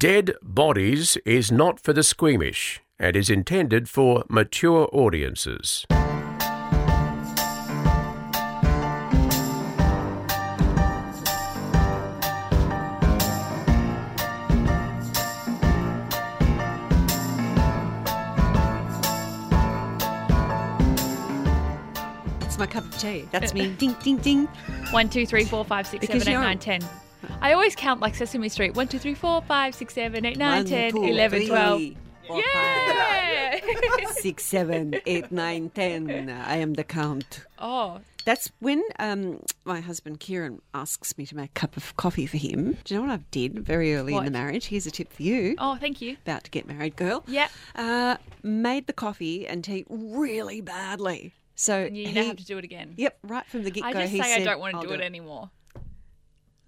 Dead Bodies is not for the squeamish and is intended for mature audiences. It's my cup of tea. That's me. ding, ding, ding. One, two, three, four, five, six, Because seven, eight, you're- nine, ten. I always count like Sesame Street. One, two, three, four, 5, 6, 7, 8, 9, 10, 11, 12. five, six, seven, eight, nine, One, ten, two, eleven, three, twelve. four, Yeah. five, six, seven, eight, nine, ten. I am the count. oh, That's when um, my husband Kieran asks me to make a cup of coffee for him. Do you know what I did very early in the marriage? Here's a tip for you. oh, thank you. About to get married, girl. Yep. Uh, made the coffee and tea really badly. So And you he, now have to do it again. Yep, right from the get go. I just he say I said, don't want "I'll to do it anymore.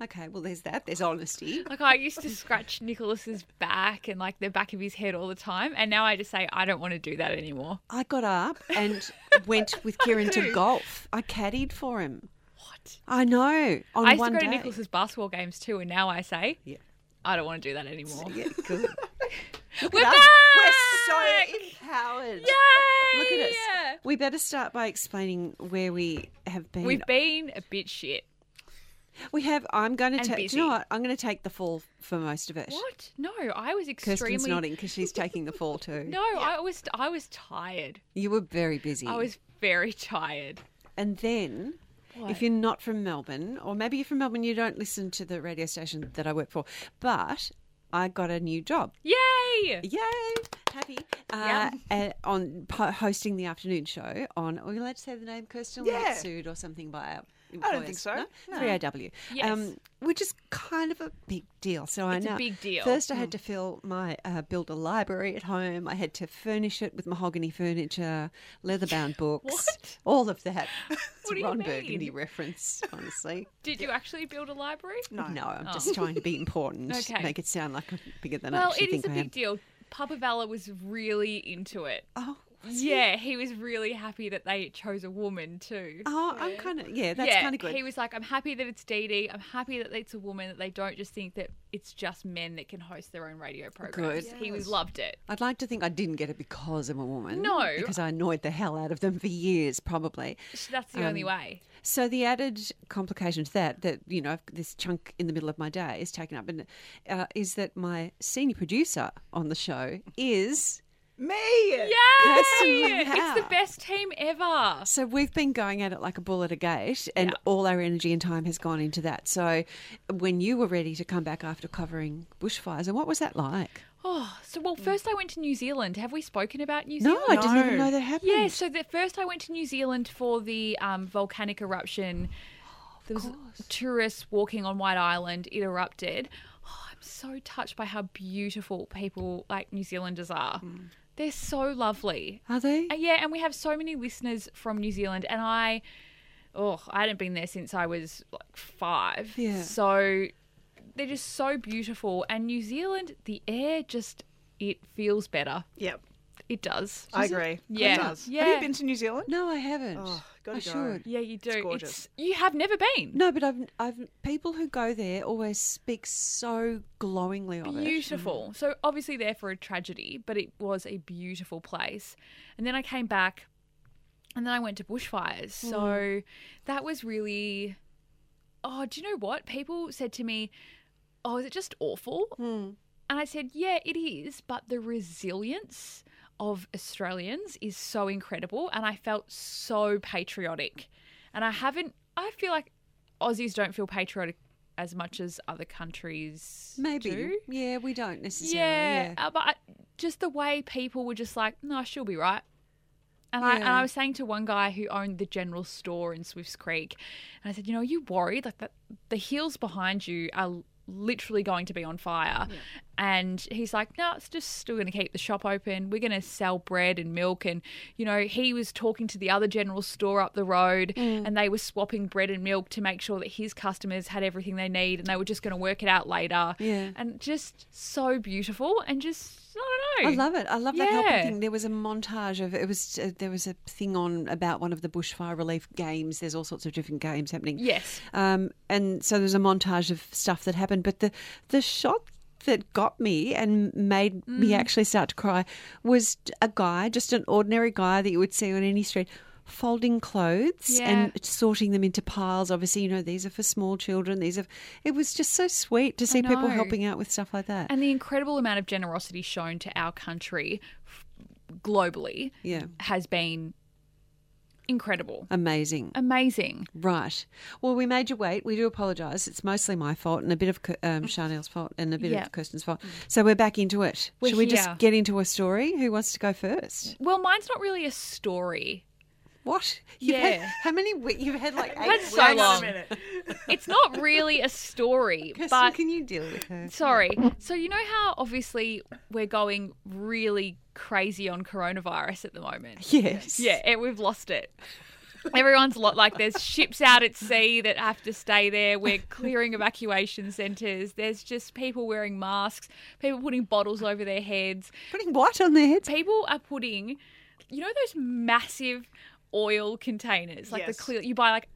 Okay, well, there's that. There's honesty. Like I used to scratch Nicholas's back and like the back of his head all the time, and now I just say I don't want to do that anymore. I got up and went with Kieran to golf. I caddied for him. What? I know. On I used one to go to. Nicholas's basketball games too, and now I say Yeah. I don't want to do that anymore. Yeah, good. We're back! We're so empowered. Yay! Look at us. We better start by explaining where we have been. We've been a bit shit. We have. I'm going to take. You know what? I'm going to take the fall for most of it. What? No, I was extremely. Kirsten's nodding because she's taking the fall too. No, I was I was tired. You were very busy. I was very tired. And then, What? if you're not from Melbourne, or maybe you're from Melbourne, you don't listen to the radio station that I work for, but I got a new job. Yay! Yay! Happy. Uh, uh, on hosting the afternoon show on, are we allowed to say the name, Kirsten? Yeah. sued or something by our I don't think so. No? No. 3AW. Yes. which is kind of a big deal. So I It's a know. big deal. First, I had to fill my, uh, build a library at home. I had to furnish it with mahogany furniture, leather bound books, all of that. It's What do you Ron mean? Burgundy reference, honestly. Did you actually build a library? No. No, I'm Oh. just trying to be important. Okay. Make it sound like I'm bigger than I Well, it is a big deal. Papa Vella was really into it. Oh, Yeah, he was really happy that they chose a woman too. oh, I'm kind of yeah. That's yeah, kind of good. He was like, I'm happy that it's Dee Dee. I'm happy that it's a woman, that they don't just think that it's just men that can host their own radio programs. Good. He was loved it. I'd like to think I didn't get it because I'm a woman. No. because I annoyed the hell out of them for years, probably. That's the only Um, way. So the added complication to that, that you know, this chunk in the middle of my day is taken up, and uh, is that my senior producer on the show is. Me. Yay! It's the best team ever. So we've been going at it like a bull at a gate, and all our energy and time has gone into that. So when you were ready to come back after covering bushfires, and what was that like? Oh, so well, first I went to New Zealand. Have we spoken about New Zealand? No, I didn't even know that happened. Yeah, so the first I went to New Zealand for the um, volcanic eruption. There was tourists walking on White Island. It erupted. Oh, I'm so touched by how beautiful people like New Zealanders are. Mm. They're so lovely. Are they? Uh, yeah, and we have so many listeners from New Zealand, and I, oh, I hadn't been there since I was like five. Yeah. So they're just so beautiful, and New Zealand, the air just it feels better. Yep. It does. I agree. Yeah. It does. Have you been to New Zealand? No, I haven't. Oh, gotta I go. should. Yeah, you do. It's gorgeous. you have never been. No, but I've, I've people who go there always speak so glowingly of it. Beautiful. Mm. So obviously there for a tragedy, but it was a beautiful place. And then I came back and then I went to bushfires. So mm. that was really Oh, do you know what? People said to me, "Oh, is it just awful?" Hmm. And I said, "Yeah, it is, but the resilience of Australians is so incredible and I felt so patriotic." And I haven't I feel like Aussies don't feel patriotic as much as other countries Maybe. do. Yeah, we don't necessarily. Yeah, Yeah. uh, but I- just the way people were just like, no, she'll be right. And I and I was saying to one guy who owned the general store in Swifts Creek, and I said, you know, are you worried like that? The hills behind you are literally going to be on fire. And he's like, no, it's just still going to keep the shop open. We're going to sell bread and milk. And, you know, he was talking to the other general store up the road Mm. and they were swapping bread and milk to make sure that his customers had everything they need and they were just going to work it out later. Yeah. And just so beautiful and just, I don't know. I love it. I love that helping Yeah. thing. There was a montage of it was uh, there was a thing on about one of the bushfire relief games. There's all sorts of different games happening. Yes. Um, and so there's a montage of stuff that happened, but the the shot that got me and made Mm. me actually start to cry was a guy, just an ordinary guy that you would see on any street. Folding clothes Yeah. and sorting them into piles. Obviously, you know these are for small children. These are. It was just so sweet to see people helping out with stuff like that. And the incredible amount of generosity shown to our country globally yeah, has been incredible. amazing. Amazing. Right. Well, we made you wait. We do apologise. It's mostly my fault and a bit of um, Chanel's fault and a bit Yeah. of Kirsten's fault. So we're back into it. We're Should we here. just get into a story? Who wants to go first? Well, mine's not really a story. What? You've Yeah. Had, how many? we- You've had like had eight. so weeks. long. It's not really a story, Kirsten, but can you deal with her? sorry. So you know how obviously we're going really crazy on coronavirus at the moment. Yes. Yeah, it, we've lost it. Everyone's lot like there's ships out at sea that have to stay there. We're clearing evacuation centres. There's just people wearing masks, people putting bottles over their heads. Putting what on their heads? People are putting, you know, those massive oil containers, like Yes. the clear. You buy like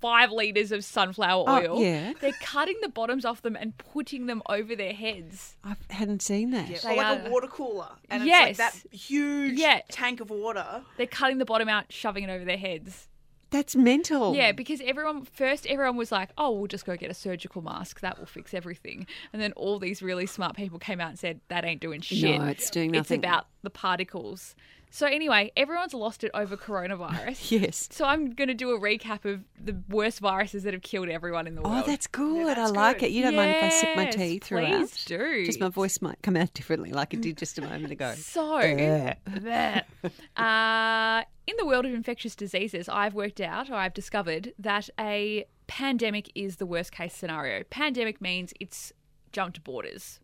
five liters of sunflower Oh, oil. yeah. They're cutting the bottoms off them and putting them over their heads. I hadn't seen that. Yeah, They or like are- a water cooler. And Yes. it's like that huge Yeah. tank of water. They're cutting the bottom out, shoving it over their heads. That's mental. Yeah, because everyone first everyone was like, "Oh, we'll just go get a surgical mask. That will fix everything." And then all these really smart people came out and said, "That ain't doing shit. No, it's doing It's nothing." about the particles." So anyway, everyone's lost it over coronavirus. Yes. So I'm going to do a recap of the worst viruses that have killed everyone in the world. Oh, that's good. I that's like good. it. You don't mind if I sip my Yes, tea throughout? please do. Just my voice might come out differently, like it did just a moment ago. So, bleh. uh, in the world of infectious diseases, I've worked out, or I've discovered, that a pandemic is the worst case scenario. Pandemic means it's jumped borders.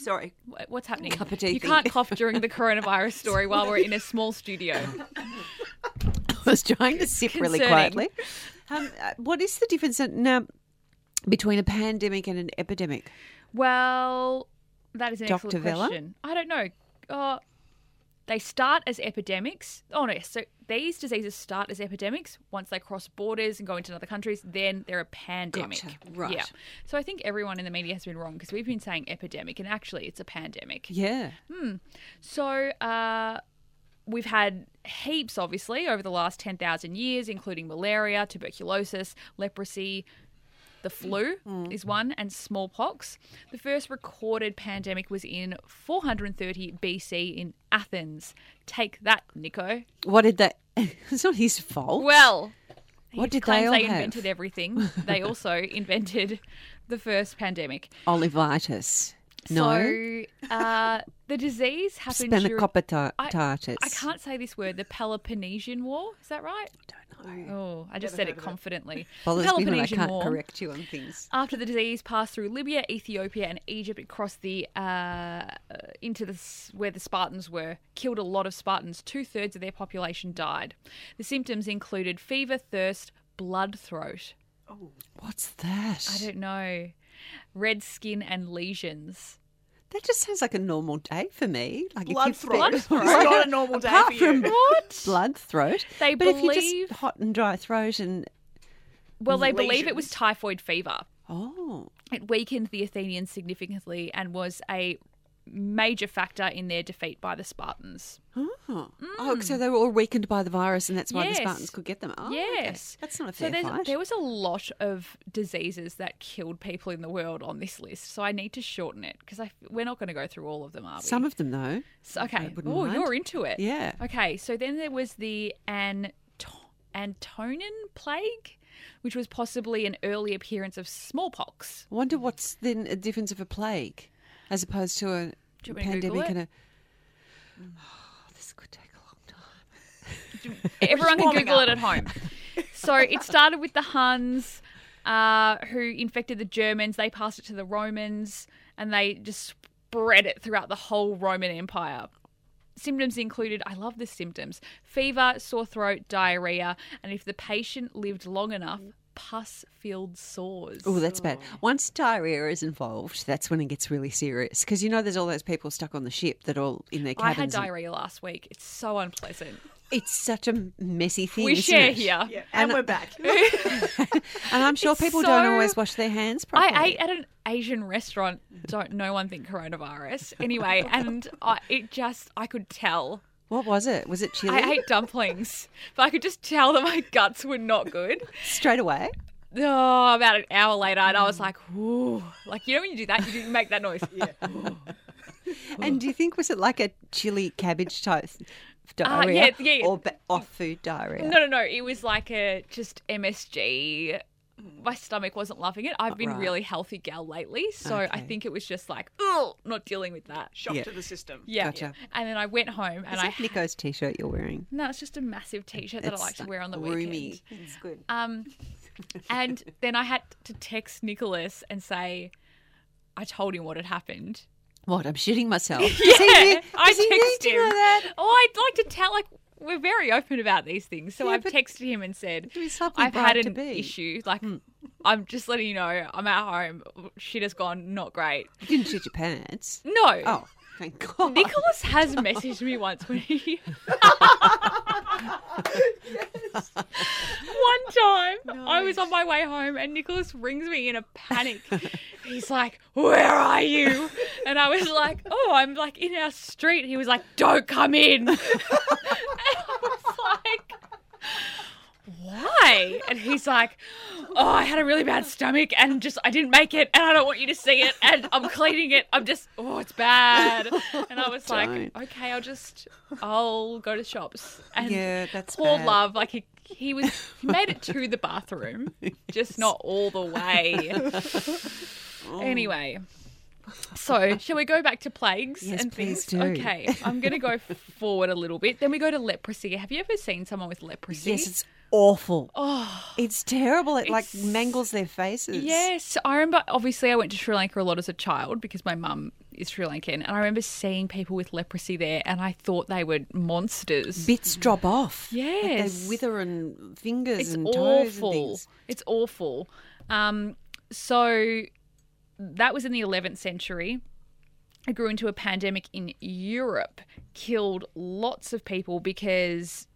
Sorry. What's happening? Cup of tea you thing. can't cough during the coronavirus story while we're in a small studio. I was trying to sip really Concerning. quietly. Um, uh, what is the difference now between a pandemic and an epidemic? Well, that is an Dr. excellent Vella? question. I don't know. Uh, they start as epidemics. Oh no, so these diseases start as epidemics. Once they cross borders and go into other countries, then they're a pandemic. Gotcha. Right. Yeah. So I think everyone in the media has been wrong because we've been saying epidemic, and actually it's a pandemic. Yeah. Hmm. So uh, we've had heaps, obviously, over the last 10,000 years, including malaria, tuberculosis, leprosy. The flu mm. is one, and smallpox. The first recorded pandemic was in 430 BC in Athens. Take that, Nico. What did that? It's not his fault. Well, What did they all they have? invented everything. They also invented the first pandemic. Olivitis. No. So uh, the disease happened during- I- Spenacopitatis. I can't say this word. The Peloponnesian War. Is that right? I don't know. Oh, I just said it confidently. Bothers the me when I can't War. correct you on things. After the disease passed through Libya, Ethiopia, and Egypt, it crossed the uh, uh, into the where the Spartans were, killed a lot of Spartans. Two thirds of their population died. The symptoms included fever, thirst, blood throat. Oh, what's that? I don't know, red skin and lesions. That just sounds like a normal day for me. Like Blood you throat. feel- It's not a normal day Apart for you. from What? blood throat. They but if you believe- just hot and dry throat and Well, they believe it was typhoid fever. oh, It weakened the Athenians significantly and was a major factor in their defeat by the Spartans. oh, mm. oh, so they were all weakened by the virus, and that's why Yes. the Spartans could get them. Oh, okay. yes. that's not a fair there's, fight. there was a lot of diseases that killed people in the world on this list. So I need to shorten it because we're not going to go through all of them, are we? Some of them, though. So- okay. Oh, mind. you're into it. Yeah. Okay. So then there was the An- Antonine plague, which was possibly an early appearance of smallpox. I wonder what's then a difference of a plague as opposed to a Do you want me to pandemic and a. Oh, this could take a long time. Everyone can Google up. it at home. So it started with the Huns, uh, who infected the Germans. They passed it to the Romans, and they just spread it throughout the whole Roman Empire. Symptoms included, I love the symptoms fever, sore throat, diarrhea, and if the patient lived long enough, pus-filled sores. Oh, that's bad. Oh. Once diarrhea is involved, that's when it gets really serious. Because you know, there's all those people stuck on the ship that all in their I had cabins. and- diarrhea last week. It's so unpleasant. It's such a messy thing. We isn't share it? here. Yeah, and, we're back. and I'm sure It's people don't so- always wash their hands properly. I ate at an Asian restaurant. Don't no one think coronavirus anyway, and I, it just I could tell. What was it? Was it chili? I ate dumplings, but I could just tell that my guts were not good. straight away. Oh, about an hour later, and I was like, "Ooh!" Like you know when you do that, you didn't make that noise. yeah. And do you think was it like a chili cabbage toast Ah, diarrhea yeah, yeah. or ba- off food diarrhea? No, no, no. It was like a just MSG. My stomach wasn't loving it. I've been Right. really healthy gal lately, so I think it was just like, oh, not dealing with that. Shock Yeah. to the system. Yeah. Gotcha. And then I went home and Is I that Nico's t-shirt you're wearing? no, it's just a massive t-shirt that I like to wear on the roomy. weekend. It's good. Um, and then I had to text Nicholas and say, I told him what had happened. What? I'm shitting myself. Does Yeah, he I does he need him. know that? Oh, I'd like to tell. Like we're very open about these things, so Yeah, I've texted him and said, I've had an issue. Like hmm. I'm just letting you know, I'm at home. Shit has gone not great. You didn't shit your pants. No. Oh, thank God. Nicholas has messaged me once when he. One time, I was on my way home, and Nicholas rings me in a panic. He's like, "Where are you?" And I was like, "Oh, I'm like in our street." He was like, "Don't come in." and I was like. Why? And he's like, Oh, I had a really bad stomach and just I didn't make it and I don't want you to see it and I'm cleaning it. I'm just oh, it's bad. And I was like, Don't. Okay, I'll just I'll go to shops. And Yeah, that's poor bad. love, like he he was he made it to the bathroom, just not all the way. Oh. Anyway. So, shall we go back to plagues Yes, and please things? do. Okay, I'm going to go forward a little bit. Then we go to leprosy. Have you ever seen someone with leprosy? Yes, it's awful. Oh, It's terrible. It like mangles their faces. Yes, I remember. Obviously, I went to Sri Lanka a lot as a child because my mum is Sri Lankan, and I remember seeing people with leprosy there, and I thought they were monsters. Bits drop off. Like Yes. they wither and fingers it's and toes and awful. It's awful. Um, so that was in the 11th century. It grew into a pandemic in Europe, killed lots of people because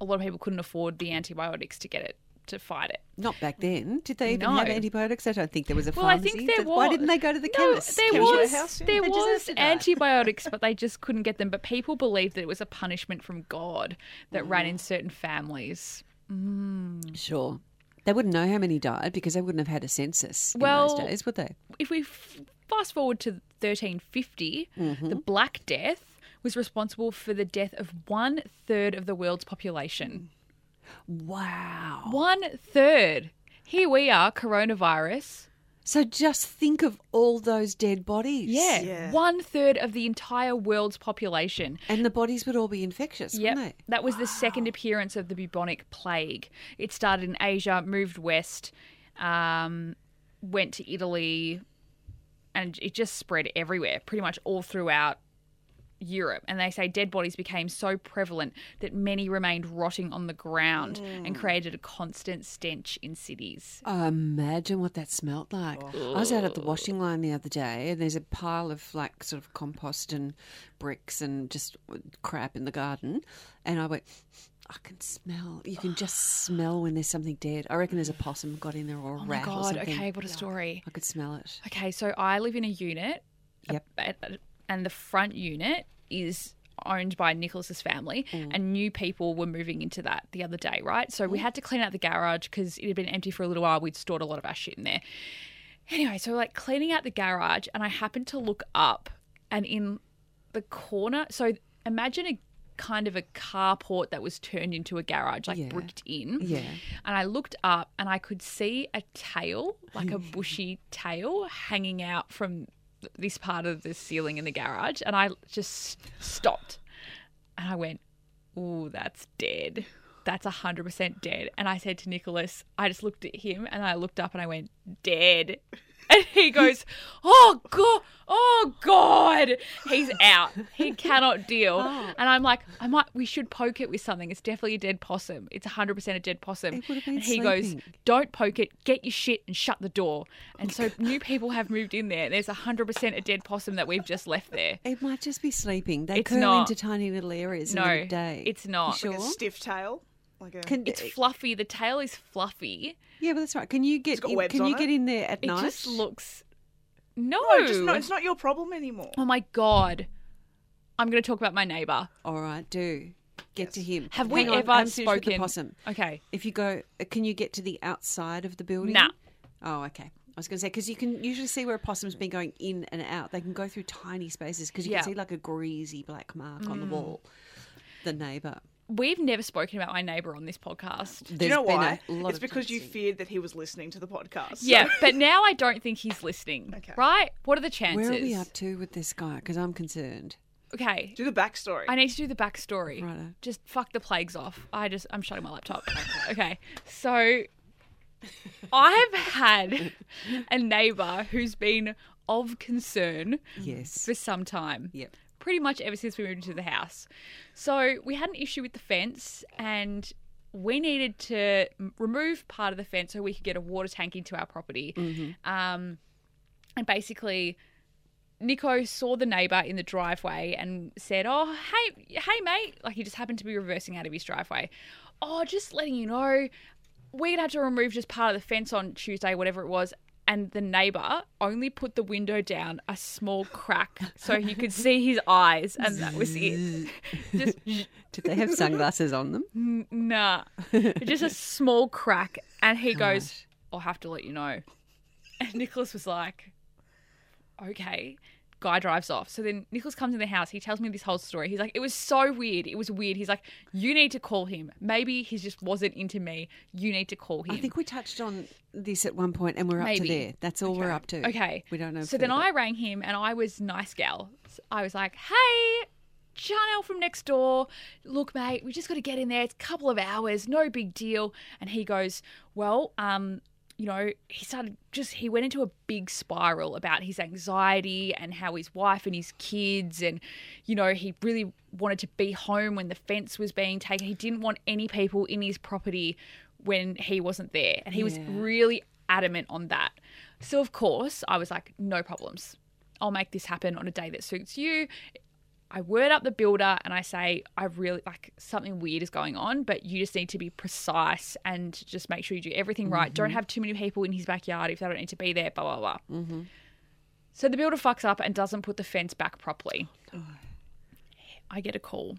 a lot of people couldn't afford the antibiotics to get it to fight it. Not back then. Did they even No. have antibiotics? I don't think there was a Well, I think there was. Why didn't they go to the no, chemist? There Chemist was warehouse, yeah. there They was deserved to die. antibiotics, but they just couldn't get them. But people believed that it was a punishment from God that ran mm. in certain families. Mm. Sure. They wouldn't know how many died because they wouldn't have had a census in Well, those days, would they? If we fast forward to 1350, Mm-hmm. the Black Death was responsible for the death of one third of the world's population. Wow. One third. Here we are, coronavirus. So just think of all those dead bodies. Yeah, Yeah. one third of the entire world's population. And the bodies would all be infectious, Yep. wouldn't they? That was the second appearance of the bubonic plague. It started in Asia, moved west, um, went to Italy, and it just spread everywhere, pretty much all throughout Europe. And they say dead bodies became so prevalent that many remained rotting on the ground and mm. created a constant stench in cities. Oh, imagine what that smelt like. I was out at the washing line the other day, and there's a pile of like sort of compost and bricks and just crap in the garden, and I went. I can smell. You can just smell when there's something dead. I reckon there's a possum got in there or a Oh my rat or god, something. okay, what a story. I could smell it. Okay, so I live in a unit, Yep. a- and the front unit is owned by Nicholas's family, mm. and new people were moving into that the other day, right? So we mm. had to clean out the garage because it had been empty for a little while. We'd stored a lot of our shit in there. Anyway, so like cleaning out the garage, and I happened to look up, and in the corner, so imagine a kind of a carport that was turned into a garage, like Yeah. bricked in. Yeah. And I looked up and I could see a tail, like a bushy tail, hanging out from this part of the ceiling in the garage. And I just stopped. And I went, Ooh, that's dead. That's 100% dead. And I said to Nicholas, I just looked at him and I looked up and I went, Dead. And he goes, Oh, God. Oh, God. he's out. He cannot deal. Oh. And I'm like, I might. We should poke it with something. It's definitely a dead possum. It's 100 percent a dead possum. It would have been and he goes, "Don't poke it. Get your shit and shut the door." And so new people have moved in there. There's 100 percent a dead possum that we've just left there. It might just be sleeping. They It's curl not. into tiny little areas No, in the day. it's not. You Like sure? a stiff tail. Like a. Can, It's fluffy. The tail is fluffy. yeah, but that's right. Can you get got in, webs can on you it? get in there at night? It night? just looks. No, no, just no, it's not your problem anymore. Oh my god. I'm going to talk about my neighbour. All right, do get to him. Have we Hang on, ever I haven't finished with the spoken? possum? Okay. If you go, uh, can you get to the outside of the building? Nah. Oh, okay. I was going to say because you can usually see where a possum's been going in and out. They can go through tiny spaces because you Yeah. can see like a greasy black mark on the wall. The neighbour. We've never spoken about my neighbour on this podcast. Do you know been why? It's of because you feared that he was listening to the podcast. Yeah, but now I don't think he's listening. Okay. Right? What are the chances? Where are we up to with this guy? Because I'm concerned. Okay. Do the backstory. I need to do the backstory. Righto. Just fuck the plagues off. I just I'm shutting my laptop. Okay. So I've had a neighbour who's been of concern Yes. for some time. Yep. Pretty much ever since we moved into the house. So we had an issue with the fence and we needed to remove part of the fence so we could get a water tank into our property. Um, and basically, Nico saw the neighbour in the driveway and said, "Oh, hey, hey, mate!" Like he just happened to be reversing out of his driveway. Oh, just letting you know, we're gonna have to remove just part of the fence on Tuesday, whatever it was. And the neighbour only put the window down a small crack so you could see his eyes, and that was it. Just Did they have sunglasses on them? N- Nah, just a small crack. And he goes, I'll have to let you know. And Nicholas was like, okay. Guy drives off. So then Nicholas comes in the house. He tells me this whole story. He's like, it was so weird. It was weird. He's like, you need to call him. Maybe he just wasn't into me. You need to call him. I think we touched on this at one point, and we're up Maybe. to there. That's all we're up to. Okay. We don't know. So then. I rang him and I was nice gal. I was like, hey, Chanel from next door. Look, mate, we just got to get in there. It's a couple of hours, no big deal. And he goes, well, um, you know, he started just, he went into a big spiral about his anxiety and how his wife and his kids, and, you know, he really wanted to be home when the fence was being taken. He didn't want any people in his property when he wasn't there. And he was really adamant on that. So, of course, I was like, no problems. I'll make this happen on a day that suits you. I word up the builder and I say, I really like something weird is going on, but you just need to be precise and just make sure you do everything right. Don't have too many people in his backyard if they don't need to be there, blah, blah, blah. Mm-hmm. So the builder fucks up and doesn't put the fence back properly. I get a call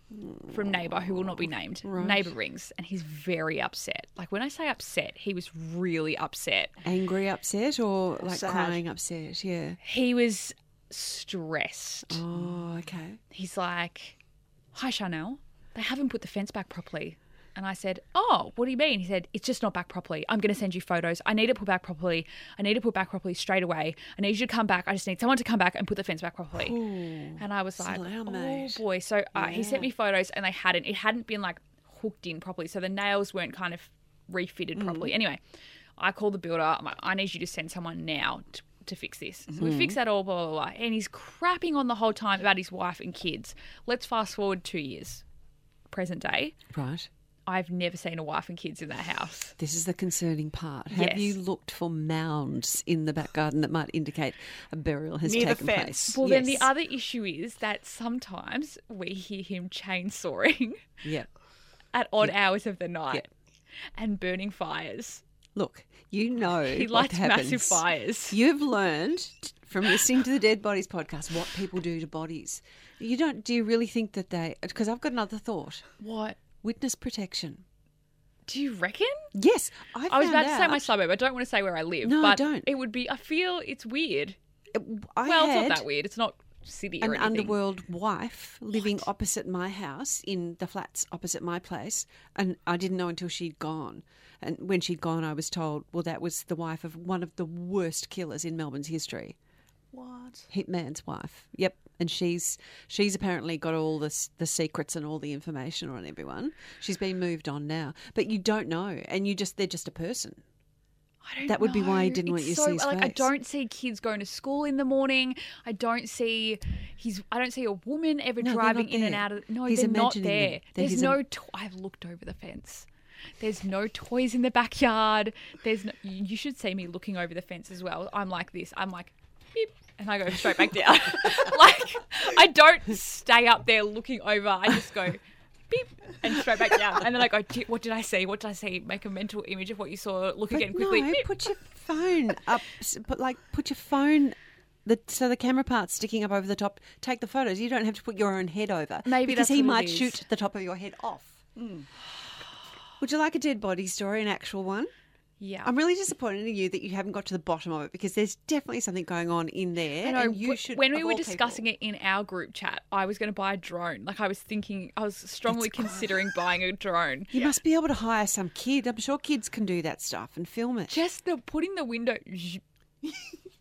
from neighbor who will not be named. Neighbor rings and he's very upset. Like when I say upset, he was really upset. angry, upset, or like sad. crying, upset. Yeah. He was stressed. Oh, okay. he's like, Hi, Chanel. They haven't put the fence back properly. And I said, Oh, what do you mean? He said, It's just not back properly. I'm going to send you photos. I need it put back properly. I need it put back properly straight away. I need you to come back. I just need someone to come back and put the fence back properly. and I was like, Oh, mate." boy. So uh, he sent me photos and they hadn't. It hadn't been like hooked in properly. So the nails weren't kind of refitted properly. Anyway, I called the builder. I'm like, I need you to send someone now to, to fix this. So we mm-hmm. fix that all, blah, blah, blah. And he's crapping on the whole time about his wife and kids. Let's fast forward two years, present day. Right. I've never seen a wife and kids in that house. This is the concerning part. Have Yes. you looked for mounds in the back garden that might indicate a burial has Near the taken fence. place? Well, then the other issue is that sometimes we hear him chainsawing Yep. at odd hours of the night Yep. and burning fires. Look, you know He what lights happens. massive fires. You've learned from listening to the Dead Bodies podcast what people do to bodies. You don't. Do you really think that they? Because I've got another thought. What? Witness protection. Do you reckon? Yes, I, I was about found to say my suburb. I don't want to say where I live. No, but don't. It would be. I feel it's weird. I well, had it's not that weird. It's not city or an underworld wife living opposite my house in the flats opposite my place, and I didn't know until she'd gone. And when she'd gone, I was told, well, that was the wife of one of the worst killers in Melbourne's history. What? Hitman's wife. Yep. And she's she's apparently got all this the secrets and all the information on everyone. She's been moved on now, but you don't know, and you just they're just a person. I don't That would be why he didn't want It's you to so, see his like I don't see kids going to school in the morning. I don't see He's. I don't see a woman ever No, driving in and out of. No, He's they're not there. There's no. im- To- I've looked over the fence. There's no toys in the backyard. There's no. You should see me looking over the fence as well. I'm like this. I'm like, beep, and I go straight back down. like I don't stay up there looking over. I just go. Beep and straight back down, and then I go. What did I see? What did I see? Make a mental image of what you saw. Look But again quickly. no, Beep. put your phone up. Put like put your phone. The, so the camera part sticking up over the top. Take the photos. You don't have to put your own head over. Maybe because he might shoot the top of your head off. Hmm. Would you like a dead body story, an actual one? Yeah. I'm really disappointed in you that you haven't got to the bottom of it because there's definitely something going on in there. I know, and you should. when we were discussing people- it in our group chat, I was going to buy a drone. Like I was thinking, I was strongly considering buying a drone. you must be able to hire some kid. I'm sure kids can do that stuff and film it. Just the putting the window,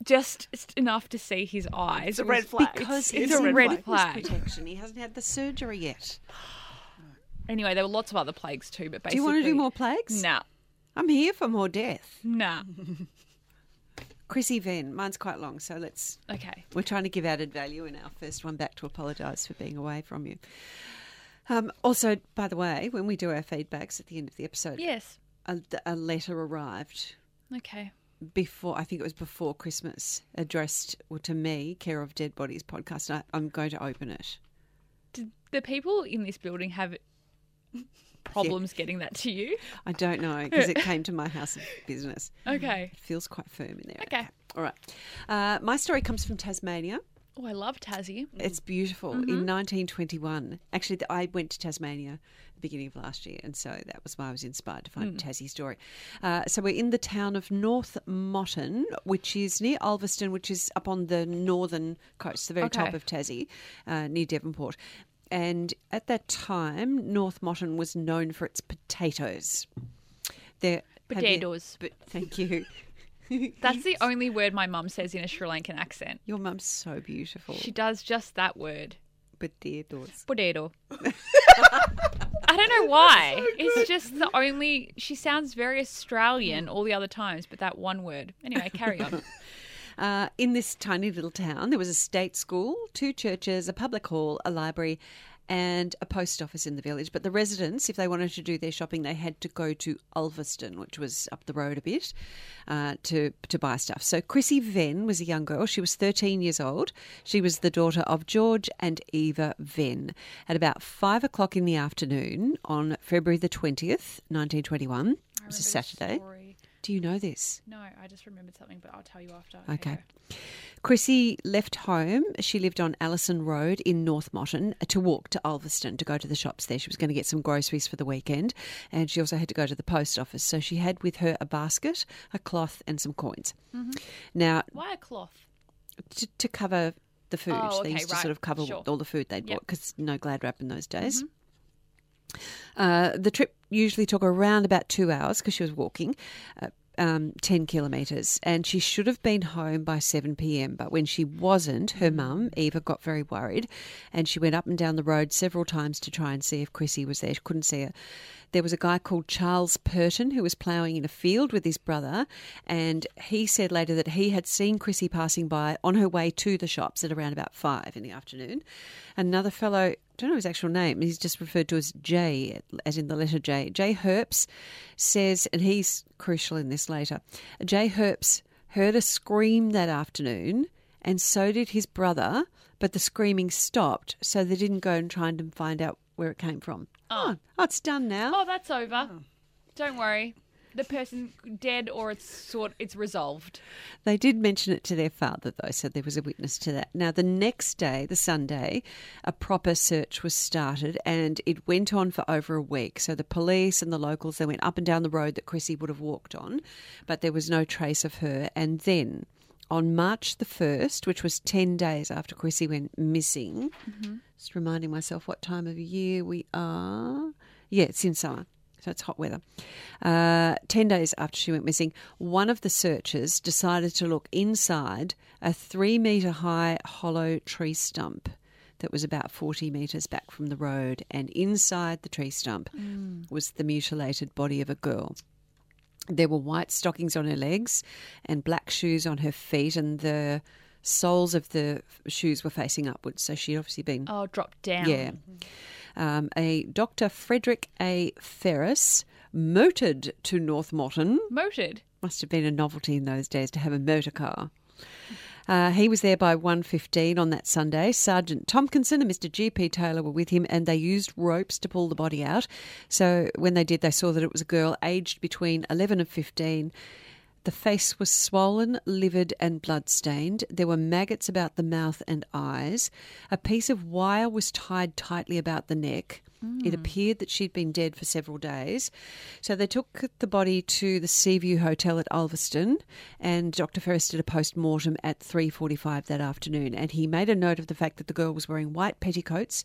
just enough to see his eyes. It's a red flag. because it's he's a red flag. protection. He hasn't had the surgery yet. Anyway, there were lots of other plagues too, but basically. Do you want to do more plagues? Nah, I'm here for more death. No. nah. Chrissy Venn. Mine's quite long, so let's. Okay. We're trying to give added value in our first one back to apologise for being away from you. Um, also, by the way, when we do our feedbacks at the end of the episode, Yes. a, a letter arrived Okay. before I think it was before Christmas, addressed well, to me, Care of Dead Bodies podcast. And I, I'm going to open it. Did the people in this building have problems getting that to you? I don't know because it came to my house of business. Okay. It feels quite firm in there. Okay. All right. Uh, my story comes from Tasmania. Oh, I love Tassie. It's beautiful. In 1921, actually, I went to Tasmania at the beginning of last year, and so that was why I was inspired to find a Tassie story. Uh, so we're in the town of North Motton, which is near Ulverstone, which is up on the northern coast, the very top of Tassie, uh, near Devonport. And at that time, North Motton was known for its potatoes. There, have you- Potatoes. but thank you. That's the only word my mum says in a Sri Lankan accent. Your mum's so beautiful. She does just that word. Potatoes. Potato. I don't know why. It's just the only. She sounds very Australian all the other times, but that one word. Anyway, carry on. Uh, in this tiny little town, there was a state school, two churches, a public hall, a library, and a post office in the village. But the residents, if they wanted to do their shopping, they had to go to Ulverstone, which was up the road a bit, uh, to to buy stuff. So Chrissy Venn was a young girl. She was 13 years old. She was the daughter of George and Eva Venn. At about five o'clock in the afternoon on February the 20th, 1921, it was a Saturday. Do you know this? No, I just remembered something, but I'll tell you after. Okay. Chrissy left home. She lived on Allison Road in North Motton to walk to Ulverstone to go to the shops there. She was going to get some groceries for the weekend and she also had to go to the post office. So she had with her a basket, a cloth, and some coins. Now, Why a cloth? to, to cover the food, Oh, they used to right. sort of cover Sure. all the food they'd Yep. Mm-hmm. bought because no glad wrap in those days. Uh, the trip usually took around about two hours because she was walking. Uh, um, 10 kilometres, and she should have been home by 7 pm. But when she wasn't, her mum, Eva, got very worried and she went up and down the road several times to try and see if Chrissy was there. She couldn't see her. There was a guy called Charles Purton who was ploughing in a field with his brother, and he said later that he had seen Chrissy passing by on her way to the shops at around about five in the afternoon. Another fellow, don't know his actual name, he's just referred to as J, as in the letter J. J. Herps says, and he's crucial in this later, J. Herps heard a scream that afternoon, and so did his brother, but the screaming stopped, so they didn't go and try and find out where it came from. Oh, oh it's done now. Oh, that's over. Don't worry. The person dead or it's sort it's resolved. They did mention it to their father, though, so there was a witness to that. Now, the next day, the Sunday, a proper search was started and it went on for over a week. So the police and the locals, they went up and down the road that Chrissy would have walked on, but there was no trace of her. And then on March the 1st, which was 10 days after Chrissy went missing, mm-hmm. just reminding myself what time of year we are. Yeah, it's in summer. So it's hot weather. Uh, 10 days after she went missing, one of the searchers decided to look inside a three metre high hollow tree stump that was about 40 metres back from the road. And inside the tree stump was the mutilated body of a girl. There were white stockings on her legs and black shoes on her feet, and the soles of the shoes were facing upwards, so she'd obviously been Oh, dropped down. yeah. Um, a Dr. Frederick A. Ferris motored to North Motton. Motored? Must have been a novelty in those days to have a motor car. Uh, he was there by 1.15 on that Sunday. Sergeant Tompkinson and Mr. G.P. Taylor were with him and they used ropes to pull the body out. So when they did, they saw that it was a girl aged between 11 and 15. The face was swollen, livid, and blood-stained. There were maggots about the mouth and eyes. A piece of wire was tied tightly about the neck. It hmm. appeared that she'd been dead for several days. So they took the body to the Seaview Hotel at Ulverstone, and Dr. Ferris did a post-mortem at 3.45 that afternoon. And he made a note of the fact that the girl was wearing white petticoats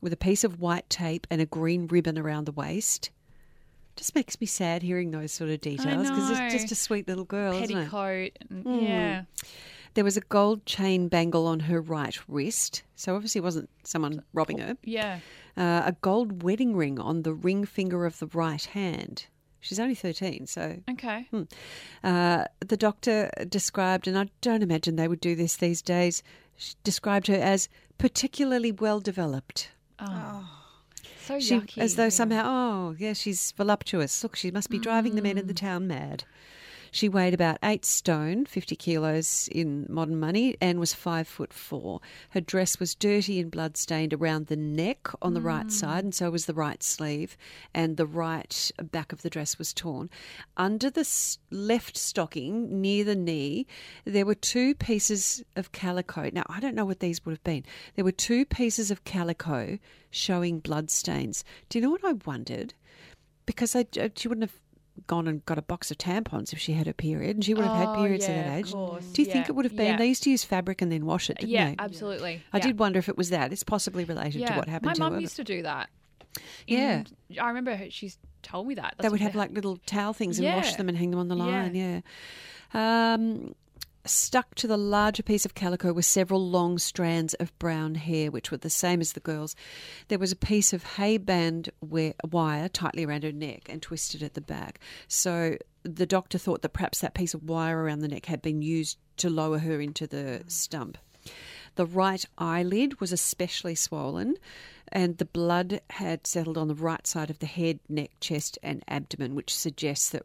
with a piece of white tape and a green ribbon around the waist. Just makes me sad hearing those sort of details because it's just a sweet little girl, isn't it? Petticoat. And, Hmm. Yeah. There was a gold chain bangle on her right wrist, so obviously it wasn't someone robbing her. Yeah. Uh, a gold wedding ring on the ring finger of the right hand. She's only 13, so. Okay. Uh, the doctor described, and I don't imagine they would do this these days, she described her as particularly well developed. So She, yucky. as though somehow, oh, yeah, she's voluptuous. Look, she must be driving the men Mm. in the town mad. She weighed about eight stone, 50 kilos in modern money, and was five foot four. Her dress was dirty and blood-stained around the neck on the Mm. right side, and so was the right sleeve, and the right back of the dress was torn. Under the left stocking, near the knee, there were two pieces of calico. Now, I don't know what these would have been. There were two pieces of calico showing blood stains. Do you know what I wondered? Because I, she wouldn't have gone and got a box of tampons if she had a period, and she would have had Oh, periods yeah, at that age. Do you think it would have been? yeah. They used to use fabric and then wash it, didn't yeah, they? absolutely. I did wonder if it was that. It's possibly related yeah. to what happened My to mum used to do that. Yeah. I remember her, she's told me that. they would have like little towel things and wash them and hang them on the Yeah. line. Yeah. Um, stuck to the larger piece of calico were several long strands of brown hair, which were the same as the girl's. There was a piece of hay band wire tightly around her neck and twisted at the back. So the doctor thought that perhaps that piece of wire around the neck had been used to lower her into the stump. The right eyelid was especially swollen, and the blood had settled on the right side of the head, neck, chest, and abdomen, which suggests that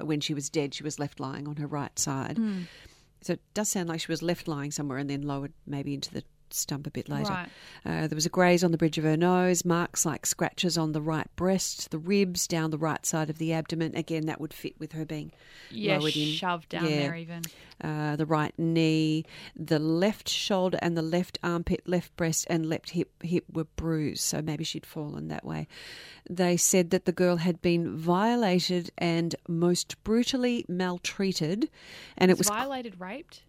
when she was dead, she was left lying on her right side. Hmm. So it does sound like she was left lying somewhere and then lowered maybe into the stump a bit later. Right. Uh, there was a graze on the bridge of her nose, marks like scratches on the right breast, the ribs down the right side of the abdomen. Again, that would fit with her being Yeah, lowered in. shoved down Yeah. there even. uh, the right knee, the left shoulder, and the left armpit, left breast, and left hip hip were bruised. So maybe she'd fallen that way. They said that the girl had been violated and most brutally maltreated, and it was. violated, raped.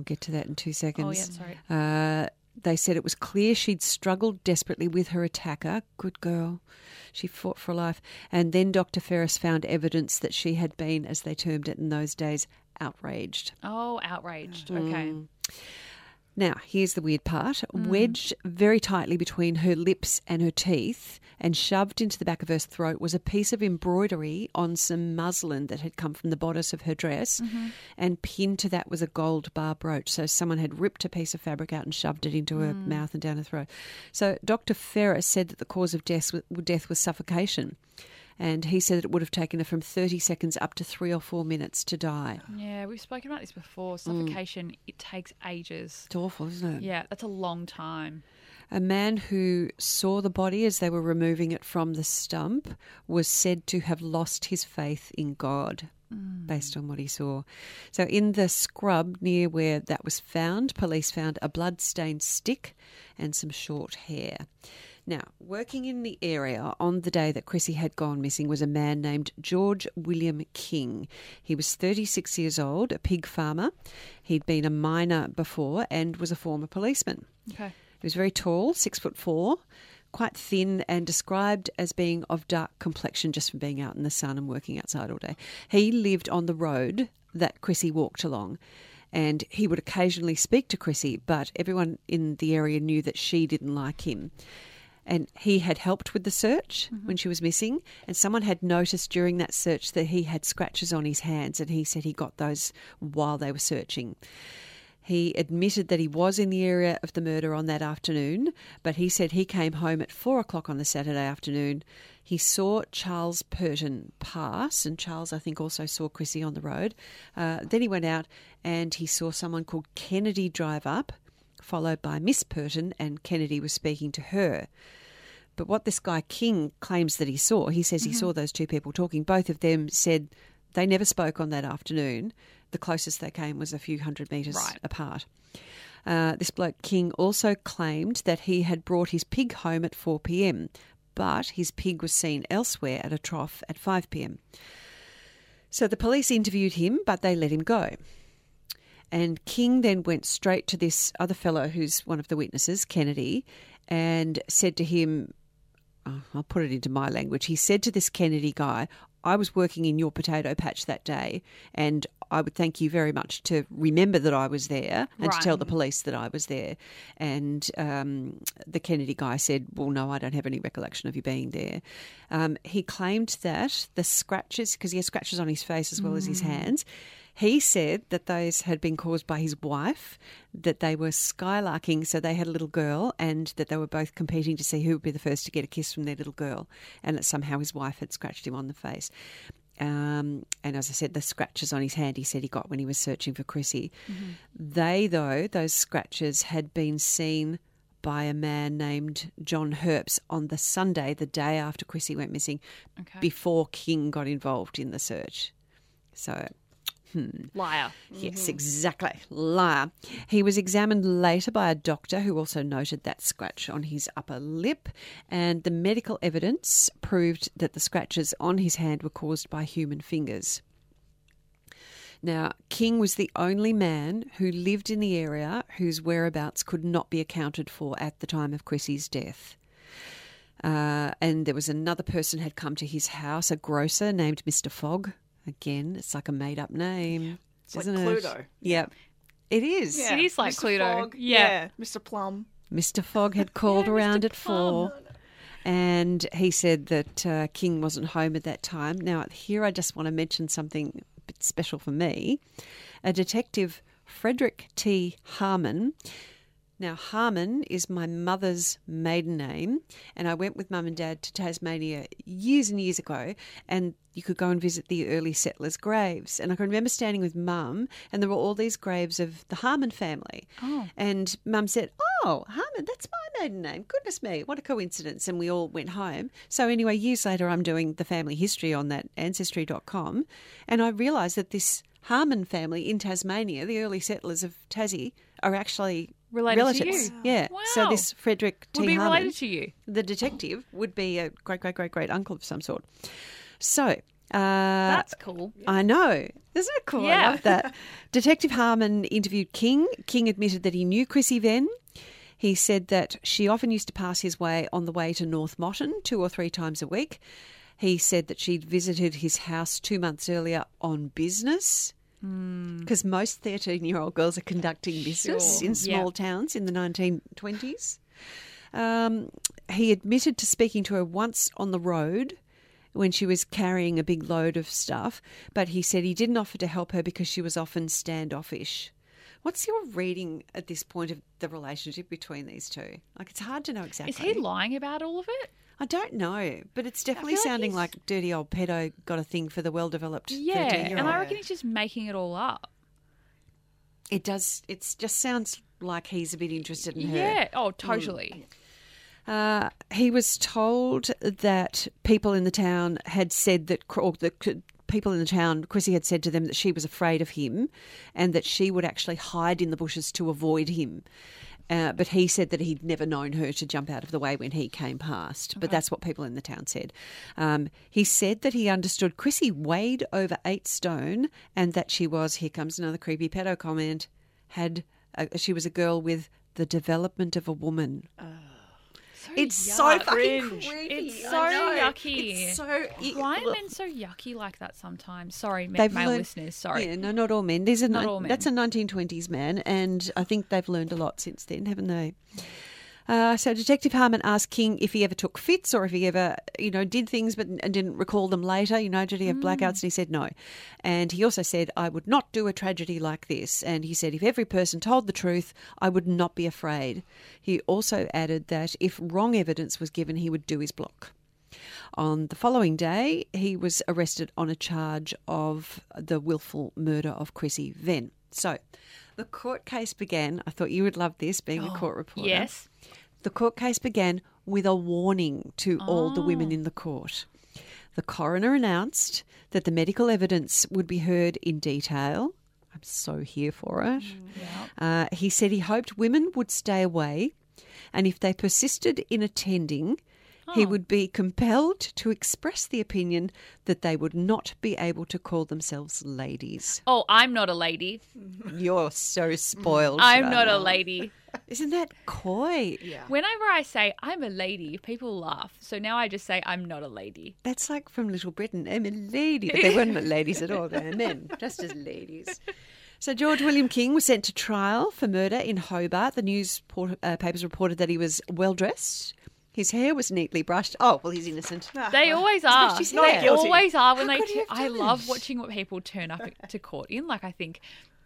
I'll get to that in two seconds. Oh yeah, sorry. Uh, they said it was clear she'd struggled desperately with her attacker. Good girl. She fought for life. And then Dr. Ferris found evidence that she had been, as they termed it in those days, outraged. Oh, outraged. Okay. Mm. Now, here's the weird part. Wedged very tightly between her lips and her teeth and shoved into the back of her throat was a piece of embroidery on some muslin that had come from the bodice of her dress. And pinned to that was a gold bar brooch. So someone had ripped a piece of fabric out and shoved it into her mouth and down her throat. So Dr. Ferris said that the cause of death, was- death was suffocation. And he said it would have taken her from 30 seconds up to three or four minutes to die. Yeah, we've spoken about this before. Mm. Suffocation, it takes ages. It's awful, isn't it? Yeah, that's a long time. A man who saw the body as they were removing it from the stump was said to have lost his faith in God based on what he saw. So, in the scrub near where that was found, police found a blood-stained stick and some short hair. Now, working in the area on the day that Chrissy had gone missing was a man named George William King. He was 36 years old, a pig farmer. He'd been a miner before and was a former policeman. Okay. He was very tall, six foot four, quite thin, and described as being of dark complexion just from being out in the sun and working outside all day. He lived on the road that Chrissy walked along. And he would occasionally speak to Chrissy, but everyone in the area knew that she didn't like him. And he had helped with the search when she was missing. And someone had noticed during that search that he had scratches on his hands, and he said he got those while they were searching. He admitted that he was in the area of the murder on that afternoon, but he said he came home at four o'clock on the Saturday afternoon. He saw Charles Purton pass, and Charles, I think, also saw Chrissy on the road. Uh, then he went out and he saw someone called Kennedy drive up, followed by Miss Purton, and Kennedy was speaking to her. But what this guy King claims that he saw, he says he saw those two people talking. Both of them said they never spoke on that afternoon. The closest they came was a few hundred metres Right. apart. Uh, this bloke King also claimed that he had brought his pig home at 4 pm, but his pig was seen elsewhere at a trough at 5 pm. So the police interviewed him, but they let him go. And King then went straight to this other fellow who's one of the witnesses, Kennedy, and said to him, I'll put it into my language. He said to this Kennedy guy, I was working in your potato patch that day, and I would thank you very much to remember that I was there and to tell the police that I was there. And um, the Kennedy guy said, Well, no, I don't have any recollection of you being there. Um, he claimed that the scratches, because he has scratches on his face as well as his hands, he said that those had been caused by his wife, that they were skylarking, so they had a little girl, and that they were both competing to see who would be the first to get a kiss from their little girl, and that somehow his wife had scratched him on the face. Um, and as I said, the scratches on his hand he said he got when he was searching for Chrissy. They, though, those scratches had been seen by a man named John Herps on the Sunday, the day after Chrissy went missing, Okay. before King got involved in the search. So Liar. Yes, exactly. Liar. He was examined later by a doctor who also noted that scratch on his upper lip, and the medical evidence proved that the scratches on his hand were caused by human fingers. Now, King was the only man who lived in the area whose whereabouts could not be accounted for at the time of Chrissy's death. Uh, and there was another person had come to his house, a grocer named Mr. Fogg. Again, it's like a made up name. It's isn't it? Cluedo. Yep. It is. Yeah. It is like Mr. Cluedo. Fogg. Yeah. Mr. Plum. Mr. Fogg had called around at four. And he said that uh, King wasn't home at that time. Now, here I just want to mention something a bit special for me. A detective, Frederick T. Harmon. Now, Harmon is my mother's maiden name, and I went with mum and dad to Tasmania years and years ago, and you could go and visit the early settlers' graves. And I can remember standing with mum, and there were all these graves of the Harmon family. Oh. And mum said, Oh, Harmon, that's my maiden name. Goodness me, what a coincidence. And we all went home. So, anyway, years later, I'm doing the family history on that ancestry.com, and I realised that this Harmon family in Tasmania, the early settlers of Tassie, are actually Related to relatives. you. Yeah. Wow. So, this Frederick T. Would be Harmon, related to you. the detective, would be a great, great, great, great uncle of some sort. So, uh, That's cool. I know. Isn't it cool? I Yeah. love that. Detective Harmon interviewed King. King admitted that he knew Chrissy then. He said that she often used to pass his way on the way to North Motton two or three times a week. He said that she'd visited his house two months earlier on business. Because most 13 year old girls are conducting business Sure. in small Yeah. towns in the 1920s. Um, he admitted to speaking to her once on the road when she was carrying a big load of stuff, but he said he didn't offer to help her because she was often standoffish. What's your reading at this point of the relationship between these two? Like, it's hard to know exactly. Is he lying about all of it? I don't know, but it's definitely like sounding he's- like dirty old pedo got a thing for the well-developed Yeah. And I reckon he's just making it all up. It does. It just sounds like he's a bit interested in her. Yeah. Oh, totally. Uh, he was told that people in the town had said that, or the people in the town, Chrissy had said to them that she was afraid of him, and that she would actually hide in the bushes to avoid him. Uh, but he said that he'd never known her to jump out of the way when he came past. But that's what people in the town said. Um, he said that he understood Chrissy weighed over eight stone and that she was, here comes another creepy pedo comment, had a, she was a girl with the development of a woman. So It's so yuck. fucking Cringe. creepy. It's so yucky. It's so Why are men so yucky like that sometimes? Sorry, ma- They've male learned- listeners. Sorry. Yeah, no, not all men. These are Not ni- all men. That's a 1920s man, and I think they've learned a lot since then, haven't they? Uh, so Detective Harmon asked King if he ever took fits or if he ever, you know, did things but and didn't recall them later. You know, did he have blackouts? And he said no. And he also said, "I would not do a tragedy like this." And he said, "If every person told the truth, I would not be afraid." He also added that if wrong evidence was given, he would do his block. On the following day, he was arrested on a charge of the willful murder of Chrissy Venn. So, the court case began. I thought you would love this, being a court reporter. Yes. The court case began with a warning to all the women in the court. The coroner announced that the medical evidence would be heard in detail. I'm so here for it. Uh, he said he hoped women would stay away, and if they persisted in attending, he would be compelled to express the opinion that they would not be able to call themselves ladies. Oh, I'm not a lady. You're so spoiled. I'm not a lady. Isn't that coy? Yeah. Whenever I say I'm a lady, people laugh. So now I just say I'm not a lady. That's like from Little Britain. I'm a lady. But they weren't ladies at all. They were men, just as ladies. So George William King was sent to trial for murder in Hobart. The newspapers uh, papers reported that he was well dressed. His hair was neatly brushed. Oh, well, he's innocent. Ah, they always are. she's They guilty. always are when How they. could he tu- have I love it? watching what people turn up to court in. Like I think,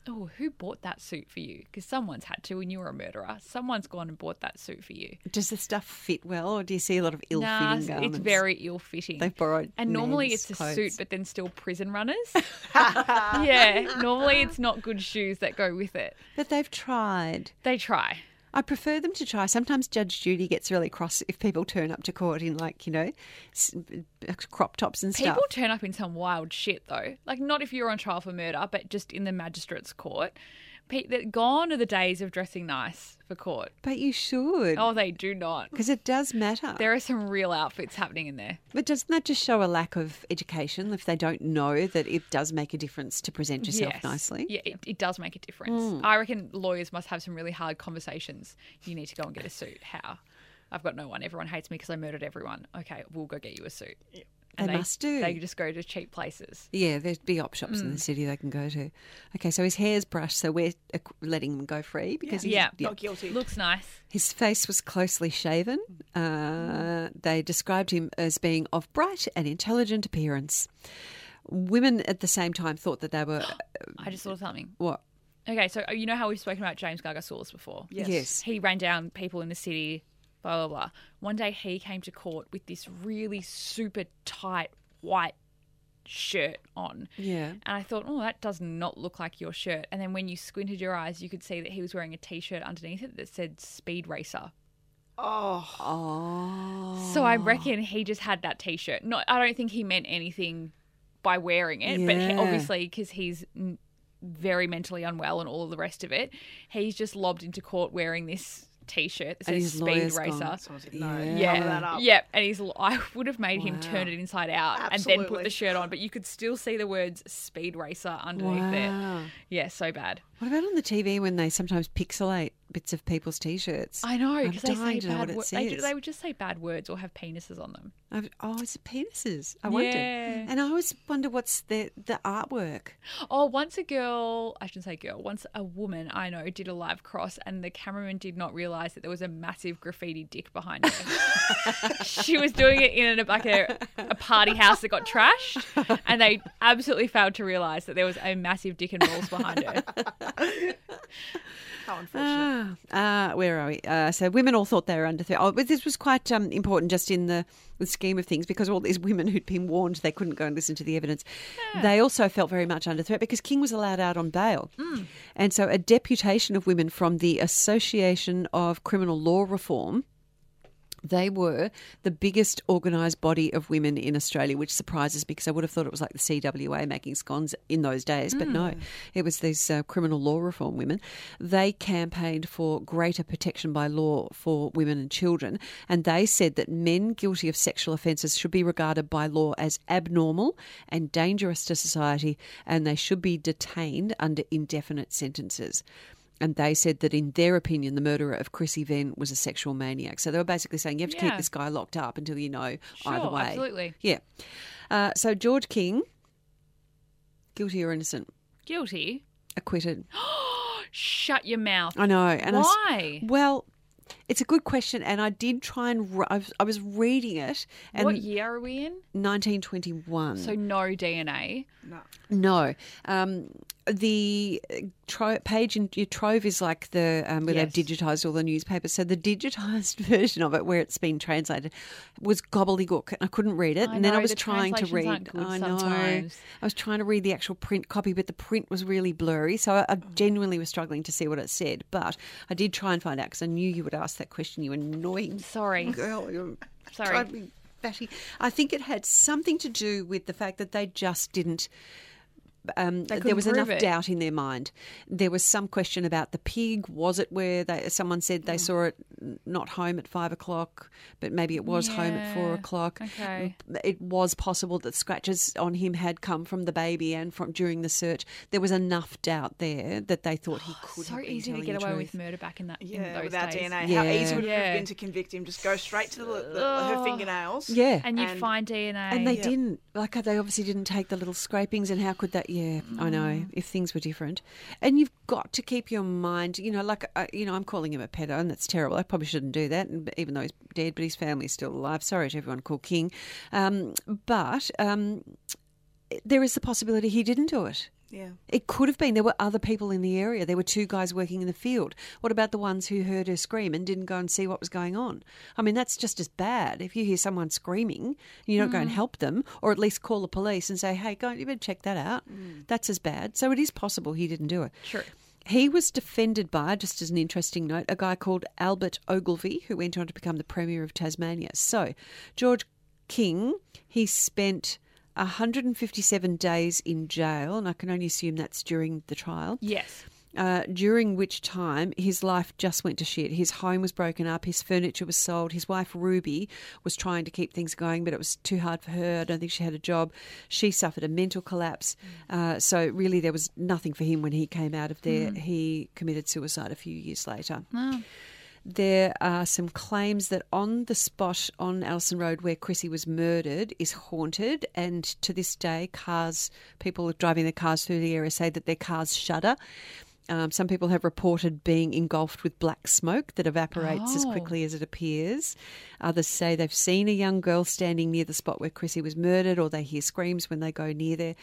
oh, who bought that suit for you? Because someone's had to, and you're a murderer. Someone's gone and bought that suit for you. Does the stuff fit well, or do you see a lot of ill-fitting Nah, garments? it's very ill-fitting. They've borrowed and normally it's a clothes. suit, but then still prison runners. yeah, normally it's not good shoes that go with it. But they've tried. They try. I prefer them to try. Sometimes Judge Judy gets really cross if people turn up to court in like you know uh, crop tops and stuff. People turn up in some wild shit though. Like not if you're on trial for murder, but just in the magistrate's court. Pe- that gone are the days of dressing nice for court. But you should, Oh, they do not. because it does matter. There are some real outfits happening in there. But doesn't that just show a lack of education if they don't know that it does make a difference to present yourself Yes. nicely? Yeah, it, it does make a difference. Hmm. I reckon lawyers must have some really hard conversations. You need to go and get a suit. How? I've got no one. Everyone hates me because I murdered everyone. Okay, we'll go get you a suit. And They must do. They just go to cheap places. Yeah, there's big op shops Mm. in the city they can go to. Okay, so his hair's brushed, so we're letting him go free because he's, Yeah. Not guilty. Looks nice. his face was closely shaven. Uh, they described him as being of bright and intelligent appearance. Women at the same time thought that they were I just thought of something. what? Okay, so uh, you know how we've spoken about James Gargasoulas before? Yes. Yes. He ran down people in the city, blah, blah, blah. One day he came to court with this really super tight white shirt on. Yeah. And I thought, oh, that does not look like your shirt. And then when you squinted your eyes, you could see that he was wearing a t shirt underneath it that said Speed Racer. Oh, Oh. So I reckon he just had that t shirt. Not, I don't think he meant anything by wearing it, but he, obviously, because he's very mentally unwell and all of the rest of it, he's just lobbed into court wearing this t shirt that And says Speed Racer. gone. someone's like, no, Yeah. cover. Yeah, and he's. I would have made him turn it inside out and then put the shirt on, but you could still see the words "Speed Racer" underneath it. Wow. Yeah, so bad. What about on the TV when they sometimes pixelate bits of people's t-shirts? I know because they say bad. it Wo- they, they would just say bad words or have penises on them. I've, oh, it's penises. I wondered, Yeah. and I always wonder what's the the artwork. Oh, once a girl, I shouldn't say girl, once a woman I know did a live cross and the cameraman did not realize that there was a massive graffiti dick behind her. she was doing it in a, like a, a party house that got trashed and they absolutely failed to realize that there was a massive dick and balls behind her. How unfortunate. Ah, uh, where are we? Uh, so women all thought they were under threat. Oh, but this was quite um, important just in the, the scheme of things because all these women who'd been warned they couldn't go and listen to the evidence, they also felt very much under threat because King was allowed out on bail. And so a deputation of women from the Association of Criminal Law Reform they were the biggest organised body of women in Australia, which surprises me because I would have thought it was like the CWA making scones in those days, but no, it was these uh, criminal law reform women. They campaigned for greater protection by law for women and children, and they said that men guilty of sexual offences should be regarded by law as abnormal and dangerous to society, and they should be detained under indefinite sentences. And they said that, in their opinion, the murderer of Chrissy Venn was a sexual maniac. So they were basically saying you have to keep this guy locked up until you know either Sure, way. absolutely. Yeah. Uh, so George King, guilty or innocent, Guilty? acquitted. Shut your mouth. I know. And I s- Why? well, It's a good question, and I did try and I was, I was reading it, and what year are we in? 1921. So no DNA. No. no, um, the uh, tro- page in your trove is like the um, where Yes. they've digitized all the newspapers. So the digitized version of it, where it's been translated, was gobbledygook, and I couldn't read it. I and then I was the trying to read. I know. sometimes. I was trying to read the actual print copy, but the print was really blurry. So I, I genuinely was struggling to see what it said. But I did try and find out because I knew you would ask that question. You annoying Sorry. girl. You're Sorry. drive me batty. I think it had something to do with the fact that they just didn't. Um, there was enough it. doubt in their mind. There was some question about the pig. Was it where they, someone said Mm. they saw it not home at five o'clock, but maybe it was home at four o'clock? okay. It was possible that scratches on him had come from the baby and from during the search. There was enough doubt there that they thought he could. So have been easy to get away truth. with murder back in that in Yeah, those without days. DNA. How easy would it have been to convict him? Just go straight to the, the, her fingernails. Yeah, And you'd find DNA. And they Yeah. didn't. Like they obviously didn't take the little scrapings, and how could that? Yeah, I know. If things were different, and you've got to keep your mind. You know, like uh, you know, I'm calling him a pedo, and that's terrible. I probably shouldn't do that, and even though he's dead, but his family's still alive. Sorry to everyone called King, um, but um, there is the possibility he didn't do it. Yeah. It could have been. There were other people in the area. There were two guys working in the field. What about the ones who heard her scream and didn't go and see what was going on? I mean, that's just as bad. If you hear someone screaming, you don't go and mm. help them, or at least call the police and say, "Hey, go you better check that out." Mm. That's as bad. So it is possible he didn't do it. True. He was defended by, just as an interesting note, a guy called Albert Ogilvie, who went on to become the Premier of Tasmania. So, George King, he spent 157 days in jail, and I can only assume that's during the trial. Yes. Uh, during which time his life just went to shit. His home was broken up, his furniture was sold. His wife Ruby was trying to keep things going, but it was too hard for her. I don't think she had a job. She suffered a mental collapse. Uh, so, really, there was nothing for him when he came out of there. He committed suicide a few years later. Oh. There are some claims that on the spot on Alison Road where Chrissy was murdered is haunted, and to this day, cars, people driving their cars through the area say that their cars shudder. Um, some people have reported being engulfed with black smoke that evaporates as Oh. quickly as it appears. Others say they've seen a young girl standing near the spot where Chrissy was murdered, or they hear screams when they go near there.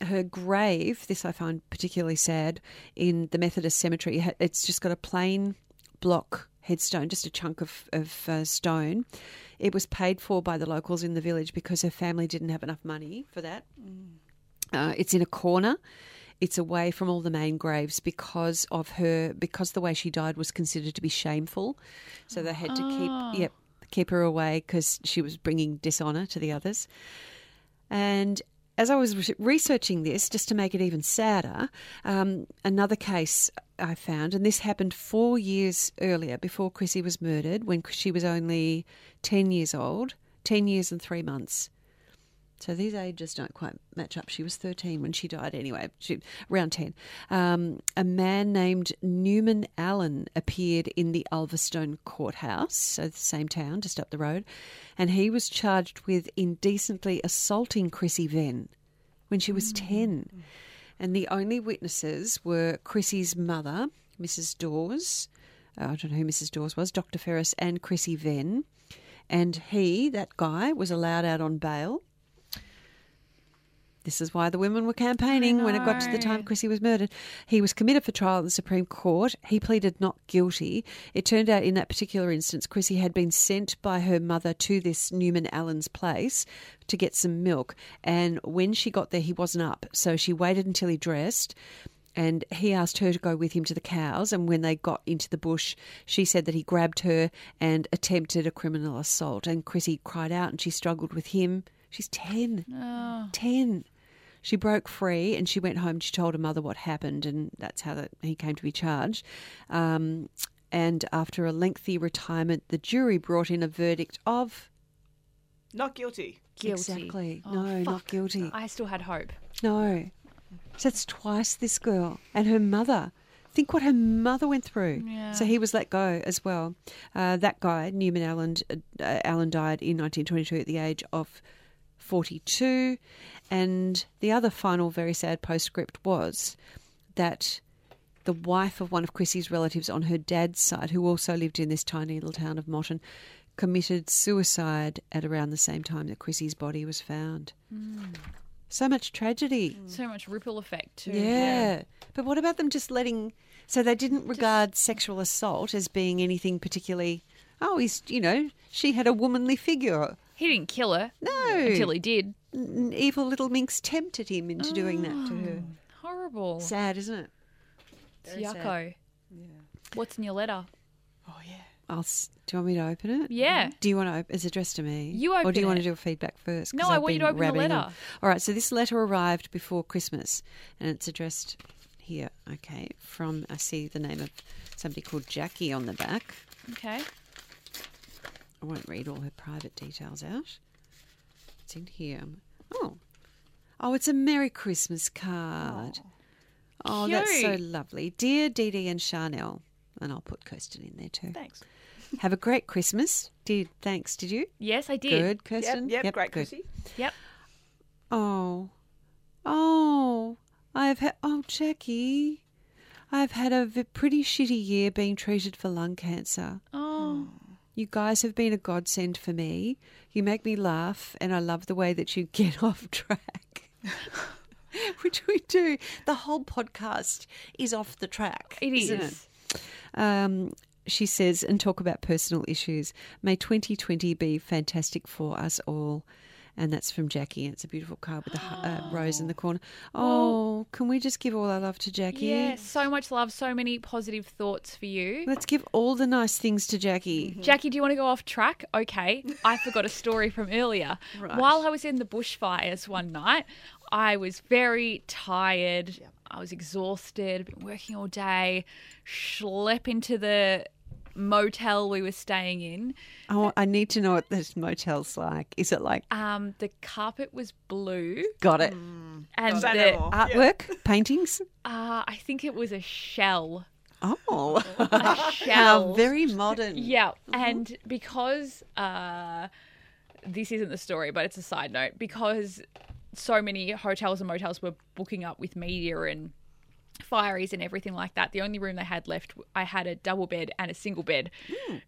Her grave, this I find particularly sad, in the Methodist cemetery, it's just got a plain block headstone, just a chunk of, of uh, stone. It was paid for by the locals in the village because her family didn't have enough money for that. Uh, it's in a corner. It's away from all the main graves because of her because the way she died was considered to be shameful. So they had to keep yep keep her away because she was bringing dishonor to the others. And as I was researching this, just to make it even sadder, um, another case I found, and this happened four years earlier, before Chrissy was murdered, when she was only 10 years old, 10 years and three months. So these ages don't quite match up. She was 13 when she died anyway, she, around 10. Um, a man named Newman Allen appeared in the Ulverstone courthouse, so the same town, just up the road, and he was charged with indecently assaulting Chrissy Venn when she was 10. And the only witnesses were Chrissy's mother, Mrs. Dawes. uh, I don't know who Mrs. Dawes was, Dr. Ferris, and Chrissy Venn. And he, that guy, was allowed out on bail. This is why the women were campaigning when it got to the time. Chrissy was murdered. He was committed for trial at the Supreme Court. He pleaded not guilty. It turned out in that particular instance, Chrissy had been sent by her mother to this Newman Allen's place to get some milk. And when she got there, he wasn't up. So she waited until he dressed and he asked her to go with him to the cows. And when they got into the bush, she said that he grabbed her and attempted a criminal assault. And Chrissy cried out and she struggled with him. She's 10. Oh. 10. She broke free and she went home. and She told her mother what happened, and that's how that he came to be charged. Um, and after a lengthy retirement, the jury brought in a verdict of Not guilty. Guilty. Exactly. Oh, no, not guilty. I still had hope. No. So that's twice this girl and her mother. Think what her mother went through. Yeah. So he was let go as well. Uh, that guy, Newman Allen, uh, Allen died in 1922 at the age of 42. And the other final very sad postscript was that the wife of one of Chrissy's relatives on her dad's side, who also lived in this tiny little town of Motton, committed suicide at around the same time that Chrissy's body was found. Hmm. So much tragedy. Hmm. So much ripple effect too. Yeah. But what about them just letting. So they didn't regard sexual assault as being anything particularly. Oh, he's, you know, she had a womanly figure. He didn't kill her. No. Until he did. N- Evil little minx tempted him into doing that to her. Oh, horrible. Sad, isn't it? It's yucko. What's in your letter? Oh yeah. I'll, s- do you want me to open it? Yeah. Do you want to? Op- it's addressed to me. You open Or do open you want to do a feedback first? No, I I've want you to open the rabbiting on. letter. All right. So this letter arrived before Christmas, and it's addressed here. Okay, from I see the name of somebody called Jackie on the back. Okay. I won't read all her private details out. It's in here. Oh, oh, it's a Merry Christmas card. Oh, oh that's so lovely, dear Dee Dee and Chanel, and I'll put Kirsten in there too. Thanks. Have a great Christmas. Did thanks? Did you? Yes, I did. Good, Yep, Kirsten. yep, great, good. Chrissy. Yep. Oh, oh, I've had. Oh, Jackie, I've had a v- pretty shitty year being treated for lung cancer. Oh. oh. You guys have been a godsend for me. You make me laugh, and I love the way that you get off track. Which we do. The whole podcast is off the track. It isn't is. Um, she says, and talk about personal issues. May 2020 be fantastic for us all. And that's from Jackie. It's a beautiful card with a uh, rose in the corner. Oh, can we just give all our love to Jackie? Yeah, so much love, so many positive thoughts for you. Let's give all the nice things to Jackie. Jackie, do you want to go off track? Okay. I forgot a story from earlier. While I was in the bushfires one night, I was very tired. I was exhausted, been working all day, schlep into the motel we were staying in. I, want, I need to know what this motel's like. Is it like, Um, the carpet was blue got it? and Say no the, more. Artwork? Paintings? uh, I think it was a shell. Oh, A how shell. very modern. Yeah, and because uh, this isn't the story, but it's a side note, because so many hotels and motels were booking up with media and fireys and everything like that. The only room they had left, I had a double bed and a single bed.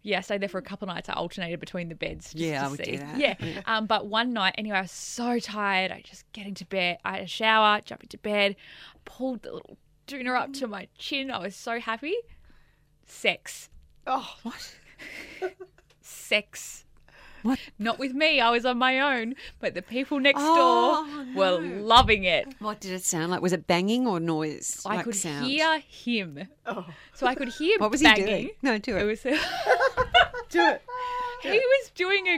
Yeah, I stayed there for a couple of nights. I alternated between the beds. Just Yeah, to I would do see. that. Yeah, Um, but one night, anyway, I was so tired. I just get into bed. I had a shower, jump into bed, pulled the little doona up to my chin. I was so happy. Sex Oh, What? sex. What? Not with me. I was on my own, but the people next Oh, door were loving it. What did it sound like? Was it banging or noise? I like could sound? hear him. Oh. So I could hear What was banging. he doing? No, do it. It was do it. he was doing a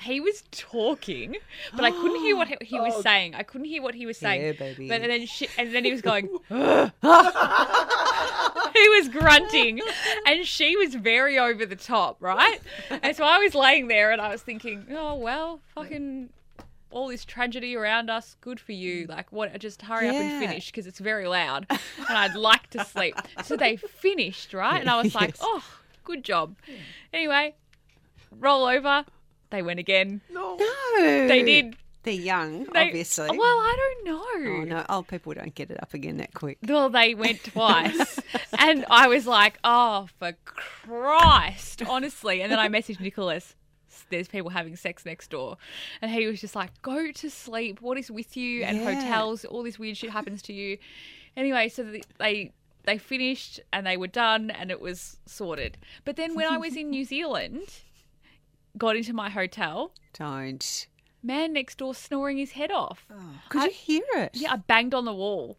he was talking, but I couldn't hear what he- he was oh, saying. I couldn't hear what he was saying. Yeah, baby. But then she, and then he was going. he was grunting, and she was very over the top, right? And so I was laying there, and I was thinking, oh well, fucking. All this tragedy around us, good for you. Like, what? Just hurry up and finish because it's very loud, and I'd like to sleep. So they finished, right? And I was like, Yes. oh, good job. Anyway, roll over. They went again. No. No. They did. They're young, They, obviously. Well, I don't know. oh, no. Old people don't get it up again that quick. Well, they went twice. and I was like, oh, for Christ, honestly. And then I messaged Nicholas, there's people having sex next door. And he was just like, go to sleep. What is with you? And Yeah. hotels, all this weird shit happens to you. Anyway, so the, they. They finished and they were done and it was sorted. But then when I was in New Zealand, got into my hotel, Don't. man next door snoring his head off. Oh, could you hear it? Yeah, I banged on the wall.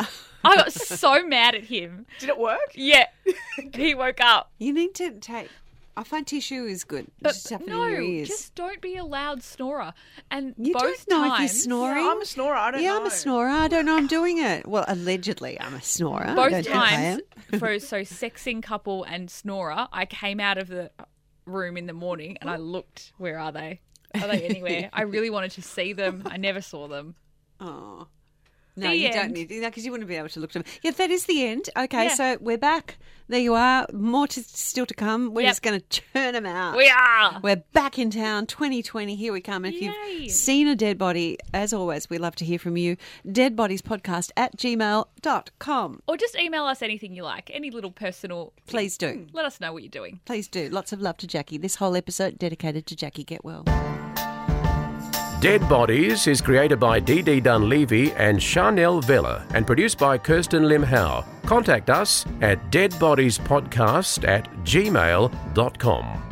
I got so mad at him. Did it work? Yeah, he woke up. You need to take. I find tissue is good. But just no, in your ears. just don't be a loud snorer. And you both don't know if you're snoring. Yeah, I'm a snorer. I don't Yeah, know. I'm a snorer. I don't know I'm doing it. Well, allegedly, I'm a snorer. I both don't think I times am. for so sexing couple and snorer, I came out of the room in the morning and I looked. Where are they? Are they anywhere? I really wanted to see them. I never saw them. Oh. No, The you don't end. need because you wouldn't be able to look to them. Yeah, that is the end. Okay, Yeah. so we're back. There you are. More to, still to come. We're Yep. just going to churn them out. We are. We're back in town, 2020. Here we come. And If Yay. you've seen a dead body, as always, we love to hear from you. Deadbodiespodcast at gmail.com. Or just email us anything you like, any little personal. Please do. Let us know what you're doing. Please do. Lots of love to Jackie. This whole episode dedicated to Jackie Get Well. Dead Bodies is created by D.D. Dunleavy and Chanel Vella and produced by Kirsten Lim Howe. Contact us at deadbodiespodcast at gmail.com.